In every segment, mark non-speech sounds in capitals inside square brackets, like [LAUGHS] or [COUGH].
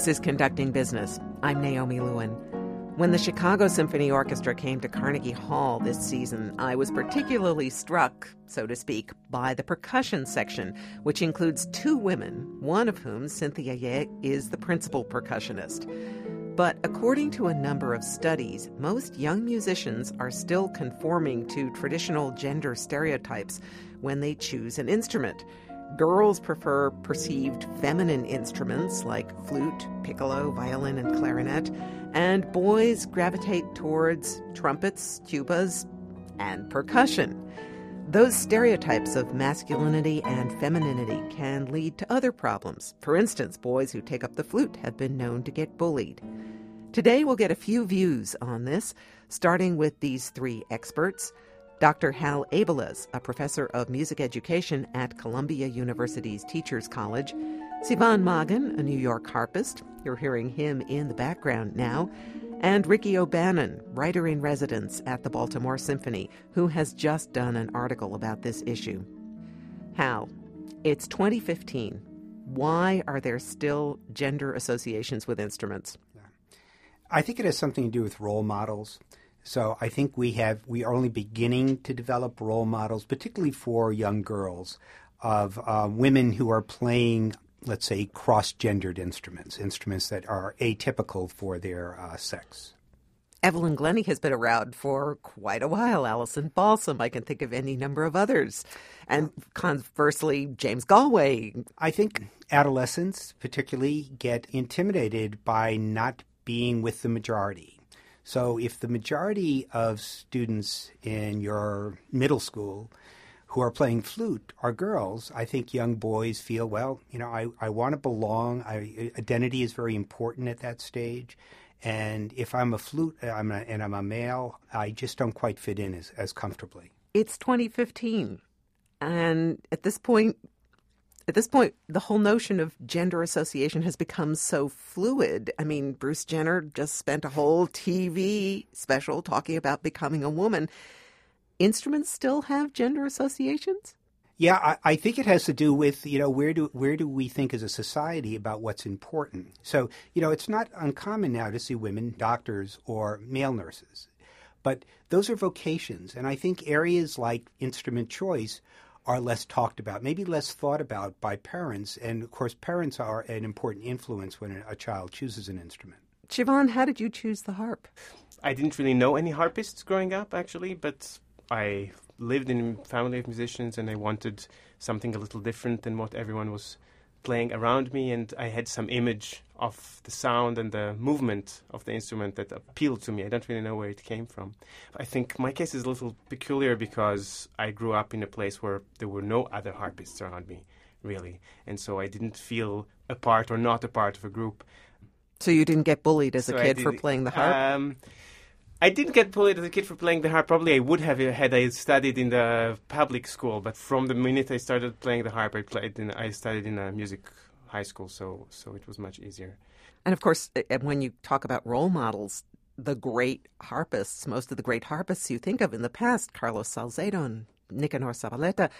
This is Conducting Business. I'm Naomi Lewin. When the Chicago Symphony Orchestra came to Carnegie Hall this season, I was particularly struck, so to speak, by the percussion section, which includes two women, one of whom, Cynthia Yeh, is the principal percussionist. But according to a number of studies, most young musicians are still conforming to traditional gender stereotypes when they choose an instrument. Girls prefer perceived feminine instruments like flute, piccolo, violin, and clarinet, and boys gravitate towards trumpets, tubas, and percussion. Those stereotypes of masculinity and femininity can lead to other problems. For instance, boys who take up the flute have been known to get bullied. Today, we'll get a few views on this, starting with these three experts. Dr. Hal Abeles, a professor of music education at Columbia University's Teachers College, Sivan Magen, a New York harpist, you're hearing him in the background now, and Ricky O'Bannon, writer in residence at the Baltimore Symphony, who has just done an article about this issue. Hal, it's 2015. Why are there still gender associations with instruments? I think it has something to do with role models. So I think we have we are only beginning to develop role models, particularly for young girls, of uh, women who are playing, let's say, cross-gendered instruments, instruments that are atypical for their uh, sex. Evelyn Glennie has been around for quite a while. Alison Balsom, I can think of any number of others. And conversely, James Galway. I think adolescents particularly get intimidated by not being with the majority. So if the majority of students in your middle school who are playing flute are girls, I think young boys feel, well, you know, I, I want to belong. I, identity is very important at that stage. And if I'm a flute uh, I'm a, and I'm a male, I just don't quite fit in as, as comfortably. It's 2015. And at this point, at this point, the whole notion of gender association has become so fluid. I mean, Bruce Jenner just spent a whole TV special talking about becoming a woman. Instruments still have gender associations? Yeah, I, I, think it has to do with you know where do where do we think as a society about what's important. So you know it's not uncommon now to see women doctors or male nurses, but those are vocations, and I think areas like instrument choice are less talked about, maybe less thought about by parents. And of course, parents are an important influence when a child chooses an instrument. Sivan, how did you choose the harp? I didn't really know any harpists growing up, actually, but I lived in a family of musicians and I wanted something a little different than what everyone was playing around me, and I had some image of the sound and the movement of the instrument that appealed to me. I don't really know where it came from. I think my case is a little peculiar because I grew up in a place where there were no other harpists around me, really, and so I didn't feel a part or not a part of a group. So you didn't get bullied as so a kid for playing the harp? Um, I didn't get bullied as a kid for playing the harp. Probably I would have uh, had I studied in the public school. But from the minute I started playing the harp, I played. In, I studied in a music high school, so so it was much easier. And of course, when you talk about role models, the great harpists, most of the great harpists you think of in the past, Carlos Salzedo and Nicanor Zabaleta,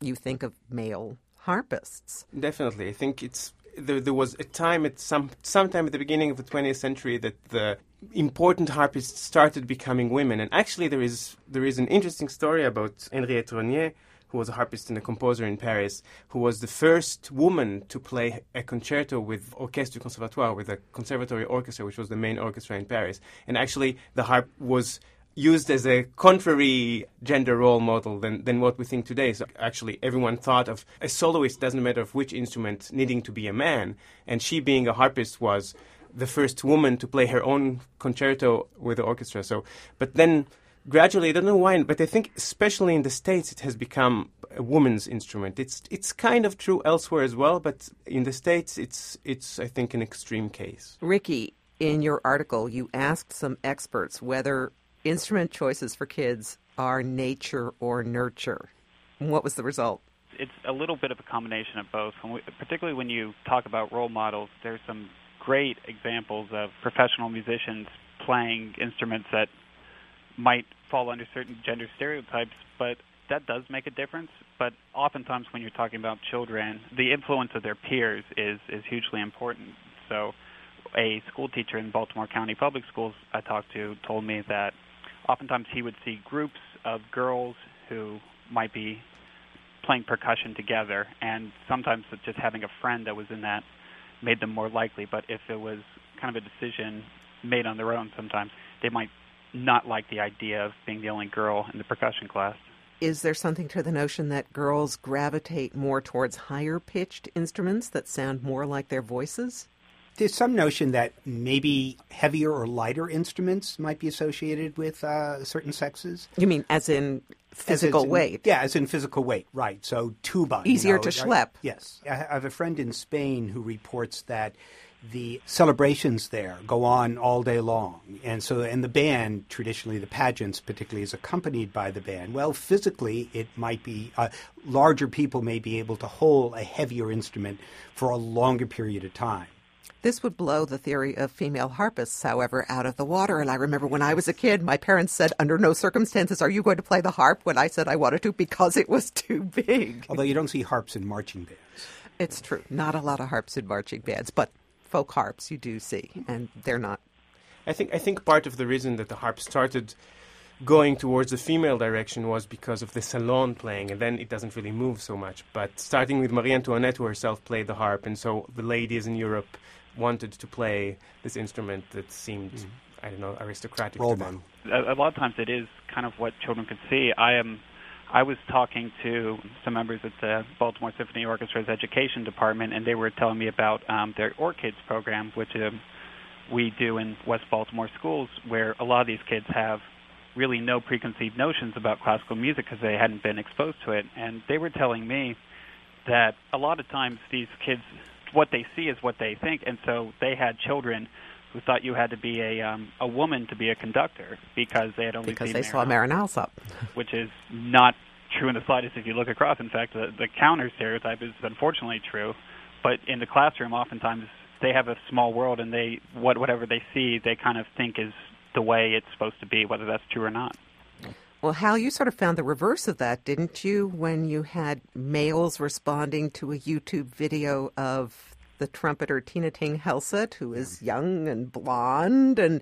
you think of male harpists. Definitely, I think it's there, there was a time at some sometime at the beginning of the 20th century that the important harpists started becoming women. And actually, there is there is an interesting story about Henriette Renié, who was a harpist and a composer in Paris, who was the first woman to play a concerto with Orchestre Conservatoire, with a conservatory orchestra, which was the main orchestra in Paris. And actually, the harp was used as a contrary gender role model than, than what we think today. So actually, everyone thought of a soloist, doesn't matter of which instrument, needing to be a man. And she, being a harpist, was the first woman to play her own concerto with the orchestra. So, but then gradually, I don't know why, but I think especially in the States, it has become a woman's instrument. It's it's kind of true elsewhere as well, but in the States, it's it's I think an extreme case. Ricky, in your article, you asked some experts whether instrument choices for kids are nature or nurture. What was the result? It's a little bit of a combination of both. When we, particularly when you talk about role models, there's some great examples of professional musicians playing instruments that might fall under certain gender stereotypes, but that does make a difference. But oftentimes, when you're talking about children, the influence of their peers is is hugely important. So a school teacher in Baltimore County Public Schools I talked to told me that oftentimes he would see groups of girls who might be playing percussion together, and sometimes just having a friend that was in that made them more likely. But if it was kind of a decision made on their own, sometimes they might not like the idea of being the only girl in the percussion class. Is there something to the notion that girls gravitate more towards higher pitched instruments that sound more like their voices? There's some notion that maybe heavier or lighter instruments might be associated with uh, certain sexes. You mean as in physical as in, weight? Yeah, as in physical weight, right. So tuba. Easier you know, to schlep. yes. I have a friend in Spain who reports that the celebrations there go on all day long. And so, and the band, traditionally the pageants particularly, is accompanied by the band. Well, physically, it might be, uh, larger people may be able to hold a heavier instrument for a longer period of time. This would blow the theory of female harpists, however, out of the water. And I remember when I was a kid, my parents said, under no circumstances are you going to play the harp when I said I wanted to because it was too big. Although you don't see harps in marching bands. It's true. Not a lot of harps in marching bands, but folk harps you do see, and they're not. I think I think part of the reason that the harp started going towards the female direction was because of the salon playing, and then it doesn't really move so much. But starting with Marie Antoinette, who herself played the harp, and so the ladies in Europe wanted to play this instrument that seemed, mm. I don't know, aristocratic Role to them. A, a lot of times it is kind of what children can see. I am. I was talking to some members at the Baltimore Symphony Orchestra's education department, and they were telling me about um, their OrKids program, which um, we do in West Baltimore schools, where a lot of these kids have really no preconceived notions about classical music because they hadn't been exposed to it. And they were telling me that a lot of times these kids what they see is what they think, and so they had children who thought you had to be a um, a woman to be a conductor because they had only seen because they saw Marin Marin Alsop, which is not true in the slightest if you look across. In fact, the, the counter stereotype is unfortunately true, but in the classroom, oftentimes they have a small world, and they what whatever they see, they kind of think is the way it's supposed to be, whether that's true or not. Well, Hal, you sort of found the reverse of that, didn't you, when you had males responding to a YouTube video of the trumpeter Tine Thing Helseth, who is young and blonde and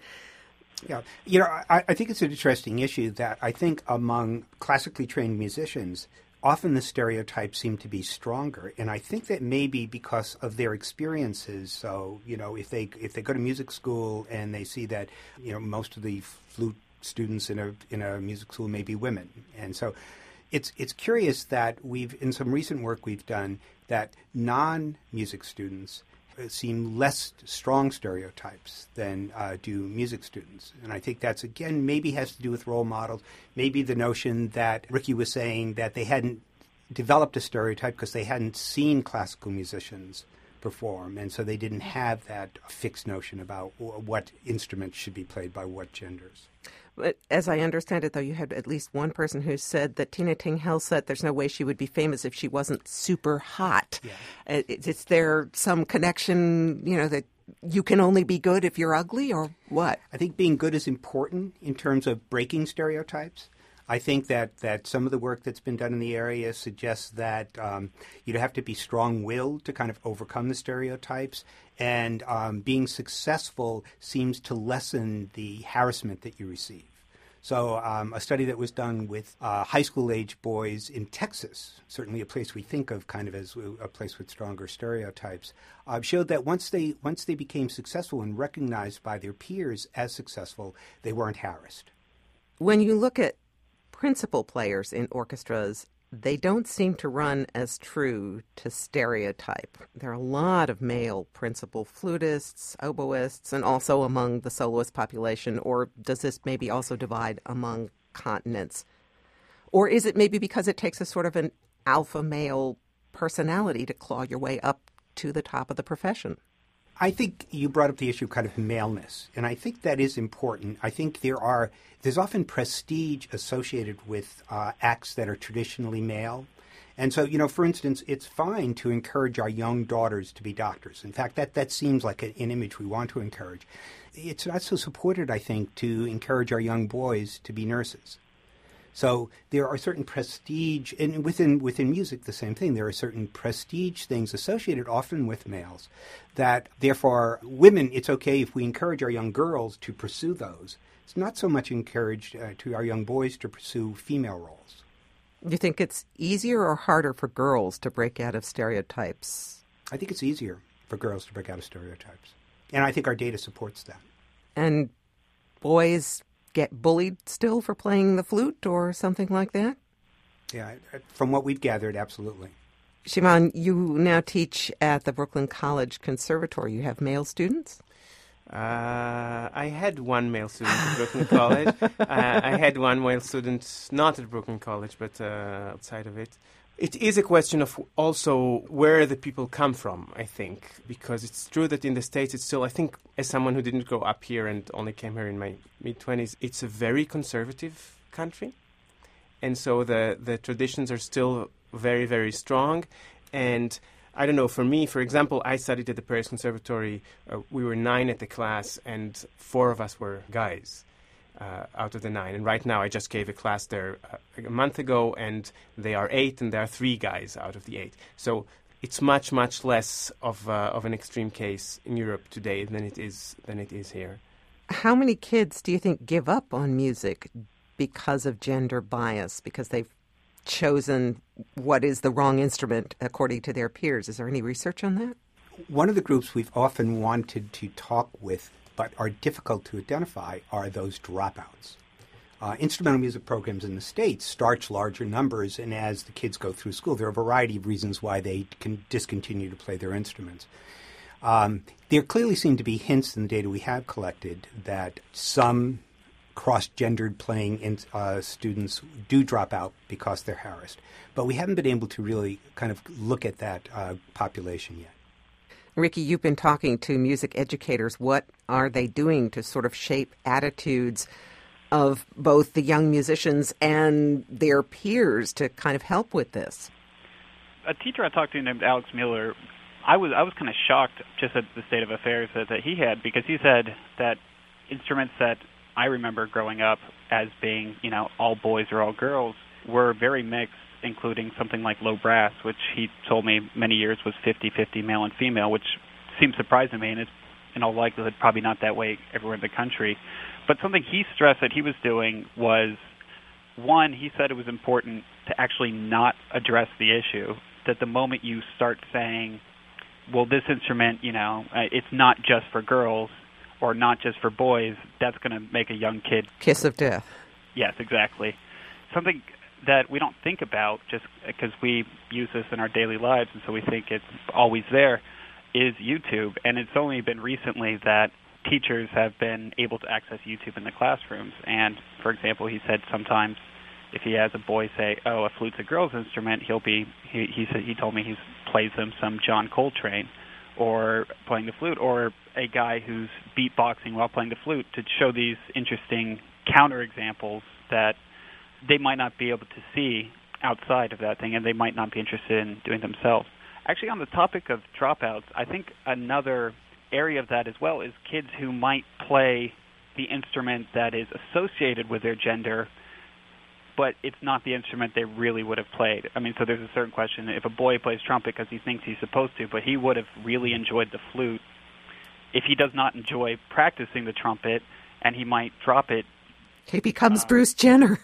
yeah, you know, I, I, think it's an interesting issue that I think among classically trained musicians, often the stereotypes seem to be stronger, and I think that maybe because of their experiences. So, you know, if they if they go to music school and they see that, you know, most of the flute students in a in a music school may be women, and so it's it's curious that we've in some recent work we've done that non music students seem less strong stereotypes than uh, do music students. And I think that's, again, maybe has to do with role models. Maybe the notion that Ricky was saying that they hadn't developed a stereotype because they hadn't seen classical musicians perform. And so they didn't have that fixed notion about what instruments should be played by what genders. But as I understand it, though, you had at least one person who said that Tine Thing said there's no way she would be famous if she wasn't super hot. Yeah. Uh, is there some connection, you know, that you can only be good if you're ugly, or what? I think being good is important in terms of breaking stereotypes. I think that, that some of the work that's been done in the area suggests that um, you'd have to be strong willed to kind of overcome the stereotypes. And um, being successful seems to lessen the harassment that you receive. So, um, a study that was done with uh, high school age boys in Texas, certainly a place we think of kind of as a place with stronger stereotypes, uh, showed that once they once they became successful and recognized by their peers as successful, they weren't harassed. When you look at principal players in orchestras, they don't seem to run as true to stereotype. There are a lot of male principal flutists, oboists, and also among the soloist population, or does this maybe also divide among continents? Or is it maybe because it takes a sort of an alpha male personality to claw your way up to the top of the profession? I think you brought up the issue of kind of maleness, and I think that is important. I think there are there's often prestige associated with uh, acts that are traditionally male. And so, you know, for instance, it's fine to encourage our young daughters to be doctors. In fact, that, that seems like an, an image we want to encourage. It's not so supported, I think, to encourage our young boys to be nurses. So there are certain prestige, and within within music, the same thing. There are certain prestige things associated often with males that, therefore, women. It's okay if we encourage our young girls to pursue those. It's not so much encouraged uh, to our young boys to pursue female roles. Do you think it's easier or harder for girls to break out of stereotypes? I think it's easier for girls to break out of stereotypes, and I think our data supports that. And boys get bullied still for playing the flute or something like that? Yeah, from what we've gathered, absolutely. Shimon, you now teach at the Brooklyn College Conservatory. You have male students? Uh, I had one male student at Brooklyn College. [LAUGHS] uh, I had one male student not at Brooklyn College, but uh, outside of it. It is a question of also where the people come from, I think, because it's true that in the States it's still, I think, as someone who didn't grow up here and only came here in my mid 20s, it's a very conservative country. And so the, the traditions are still very, very strong. And I don't know, for me, for example, I studied at the Paris Conservatory. Uh, we were nine at the class, and four of us were guys uh, out of the nine. And right now, I just gave a class there uh, a month ago, and they are eight, and there are three guys out of the eight. So it's much, much less of uh, of an extreme case in Europe today than it is than it is here. How many kids do you think give up on music because of gender bias? Because they've chosen what is the wrong instrument according to their peers. Is there any research on that? One of the groups we've often wanted to talk with but are difficult to identify are those dropouts. Uh, instrumental music programs in the States starch larger numbers, and as the kids go through school, there are a variety of reasons why they can discontinue to play their instruments. Um, there clearly seem to be hints in the data we have collected that some cross-gendered playing in, uh, students do drop out because they're harassed, but we haven't been able to really kind of look at that uh, population yet. Ricky, you've been talking to music educators. What are they doing to sort of shape attitudes of both the young musicians and their peers to kind of help with this? A teacher I talked to named Alex Mueller, I was I was kind of shocked just at the state of affairs that, that he had because he said that instruments that I remember growing up as being, you know, all boys or all girls were very mixed including something like low brass, which he told me many years was 50-50 male and female, which seems surprising to me, and it's in all likelihood probably not that way everywhere in the country. But something he stressed that he was doing was one, he said it was important to actually not address the issue. That the moment you start saying, well, this instrument, you know, uh, it's not just for girls or not just for boys, that's going to make a young kid kiss of death. Yes, exactly. Something that we don't think about just because we use this in our daily lives and so we think it's always there is YouTube. And it's only been recently that teachers have been able to access YouTube in the classrooms. And for example, he said sometimes if he has a boy say, "Oh, a flute's a girl's instrument," he'll be he he said he told me he plays them some John Coltrane or playing the flute or a guy who's beatboxing while playing the flute to show these interesting counter examples that they might not be able to see outside of that thing, and they might not be interested in doing themselves. Actually, on the topic of dropouts, I think another area of that as well is kids who might play the instrument that is associated with their gender, but it's not the instrument they really would have played. I mean, so there's a certain question. If a boy plays trumpet because he thinks he's supposed to, but he would have really enjoyed the flute, if he does not enjoy practicing the trumpet and he might drop it, he becomes uh, Bruce Jenner.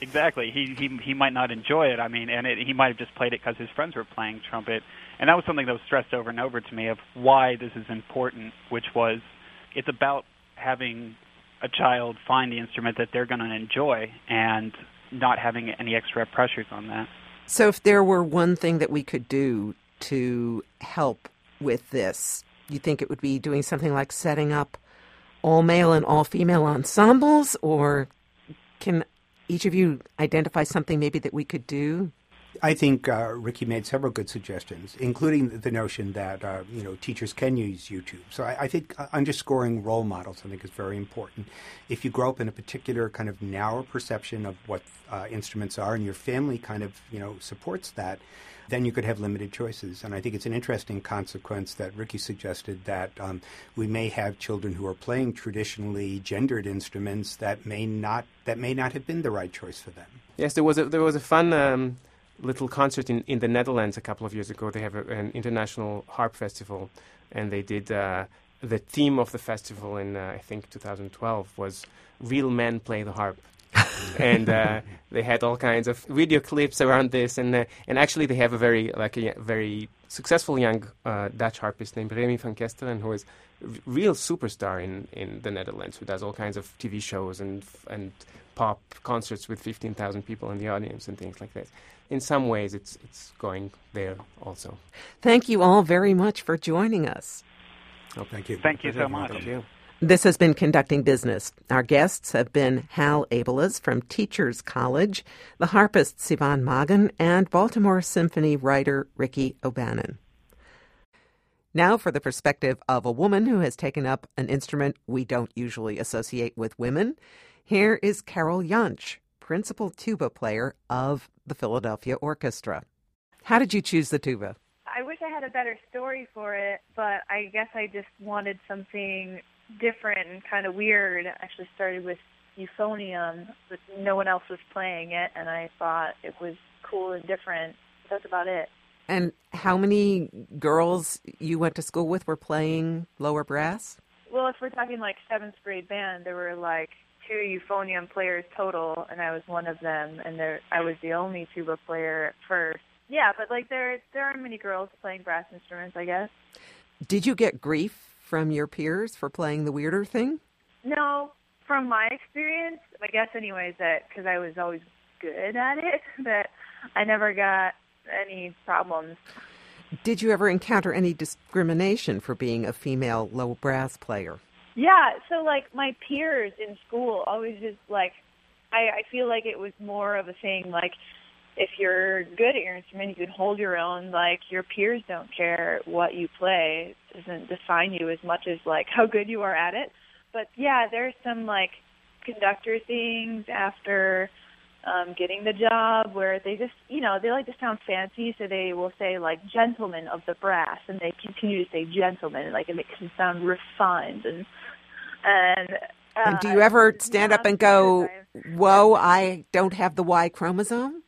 Exactly. He he he might not enjoy it. I mean, and it, he might have just played it because his friends were playing trumpet, and that was something that was stressed over and over to me of why this is important, which was it's about having a child find the instrument that they're going to enjoy and not having any extra pressures on that. So, if there were one thing that we could do to help with this, you think it would be doing something like setting up all male and all female ensembles, or can each of you identify something maybe that we could do? I think uh, Ricky made several good suggestions, including the notion that uh, you know teachers can use YouTube. So I, I, think uh, underscoring role models, I think, is very important. If you grow up in a particular kind of narrow perception of what uh, instruments are, and your family kind of you know supports that, then you could have limited choices. And I think it's an interesting consequence that Ricky suggested that um, we may have children who are playing traditionally gendered instruments that may not that may not have been the right choice for them. Yes, there was a, there was a fun um, little concert in, in the Netherlands a couple of years ago. They have a, an international harp festival, and they did uh, the theme of the festival in uh, I think 2012 was "Real Men Play the Harp." And uh, they had all kinds of video clips around this, and uh, and actually they have a very like a very successful young uh, Dutch harpist named Remy van Kesteren, who is a real superstar in, in the Netherlands, who does all kinds of TV shows and and pop concerts with 15,000 people in the audience and things like that. In some ways, it's it's going there also. Thank you all very much for joining us. Oh, thank you. Thank you so much. This has been Conducting Business. Our guests have been Hal Abeles from Teachers College, the harpist Sivan Magen, and Baltimore Symphony writer Ricky O'Bannon. Now, for the perspective of a woman who has taken up an instrument we don't usually associate with women, here is Carol Jantsch, principal tuba player of the Philadelphia Orchestra. How did you choose the tuba? I wish I had a better story for it, but I guess I just wanted something different and kind of weird. I actually started with euphonium, but no one else was playing it, and I thought it was cool and different. That's about it. And how many girls you went to school with were playing lower brass? Well, if we're talking like seventh grade band, there were like two euphonium players total, and I was one of them, and there I was the only tuba player at first. Yeah, but like there there aren't many girls playing brass instruments, I guess. Did you get grief from your peers for playing the weirder thing? No, from my experience, I guess anyways that because I was always good at it, [LAUGHS] that I never got any problems. Did you ever encounter any discrimination for being a female low brass player? Yeah, so like my peers in school always just like I, I feel like it was more of a thing like if you're good at your instrument, you can hold your own. Like your peers don't care what you play; it doesn't define you as much as like how good you are at it. But yeah, there's some like conductor things after um, getting the job where they just, you know, they like to sound fancy, so they will say like gentlemen of the brass, and they continue to say gentlemen, like it makes them sound refined and and. Uh, and do you ever stand up and go, "Whoa, I don't have the Y chromosome"?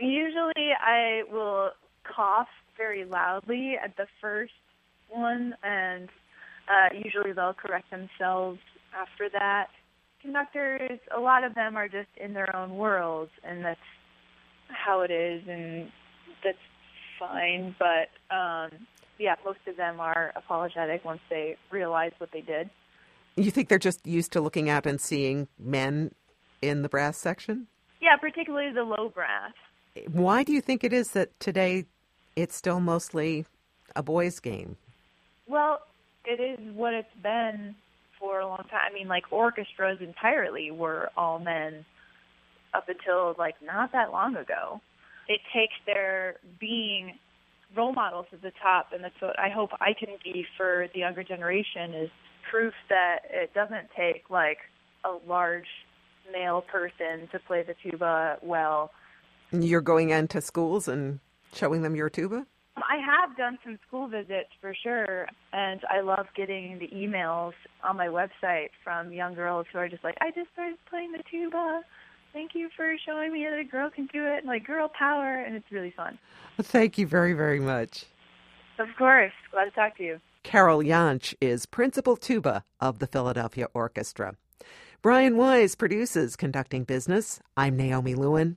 Usually, I will cough very loudly at the first one, and uh, usually they'll correct themselves after that. Conductors, a lot of them are just in their own worlds, and that's how it is, and that's fine. But um, yeah, most of them are apologetic once they realize what they did. You think they're just used to looking out and seeing men in the brass section? Yeah, particularly the low brass. Why do you think it is that today it's still mostly a boys' game? Well, it is what it's been for a long time. I mean, like orchestras entirely were all men up until like not that long ago. It takes their being role models at the top, and that's what I hope I can be for the younger generation is proof that it doesn't take like a large male person to play the tuba well you're going into schools and showing them your tuba? I have done some school visits for sure, and I love getting the emails on my website from young girls who are just like, I just started playing the tuba. Thank you for showing me that a girl can do it, and like girl power, and it's really fun. Well, thank you very, very much. Of course. Glad to talk to you. Carol Jantsch is principal tuba of the Philadelphia Orchestra. Brian Wise produces Conducting Business. I'm Naomi Lewin.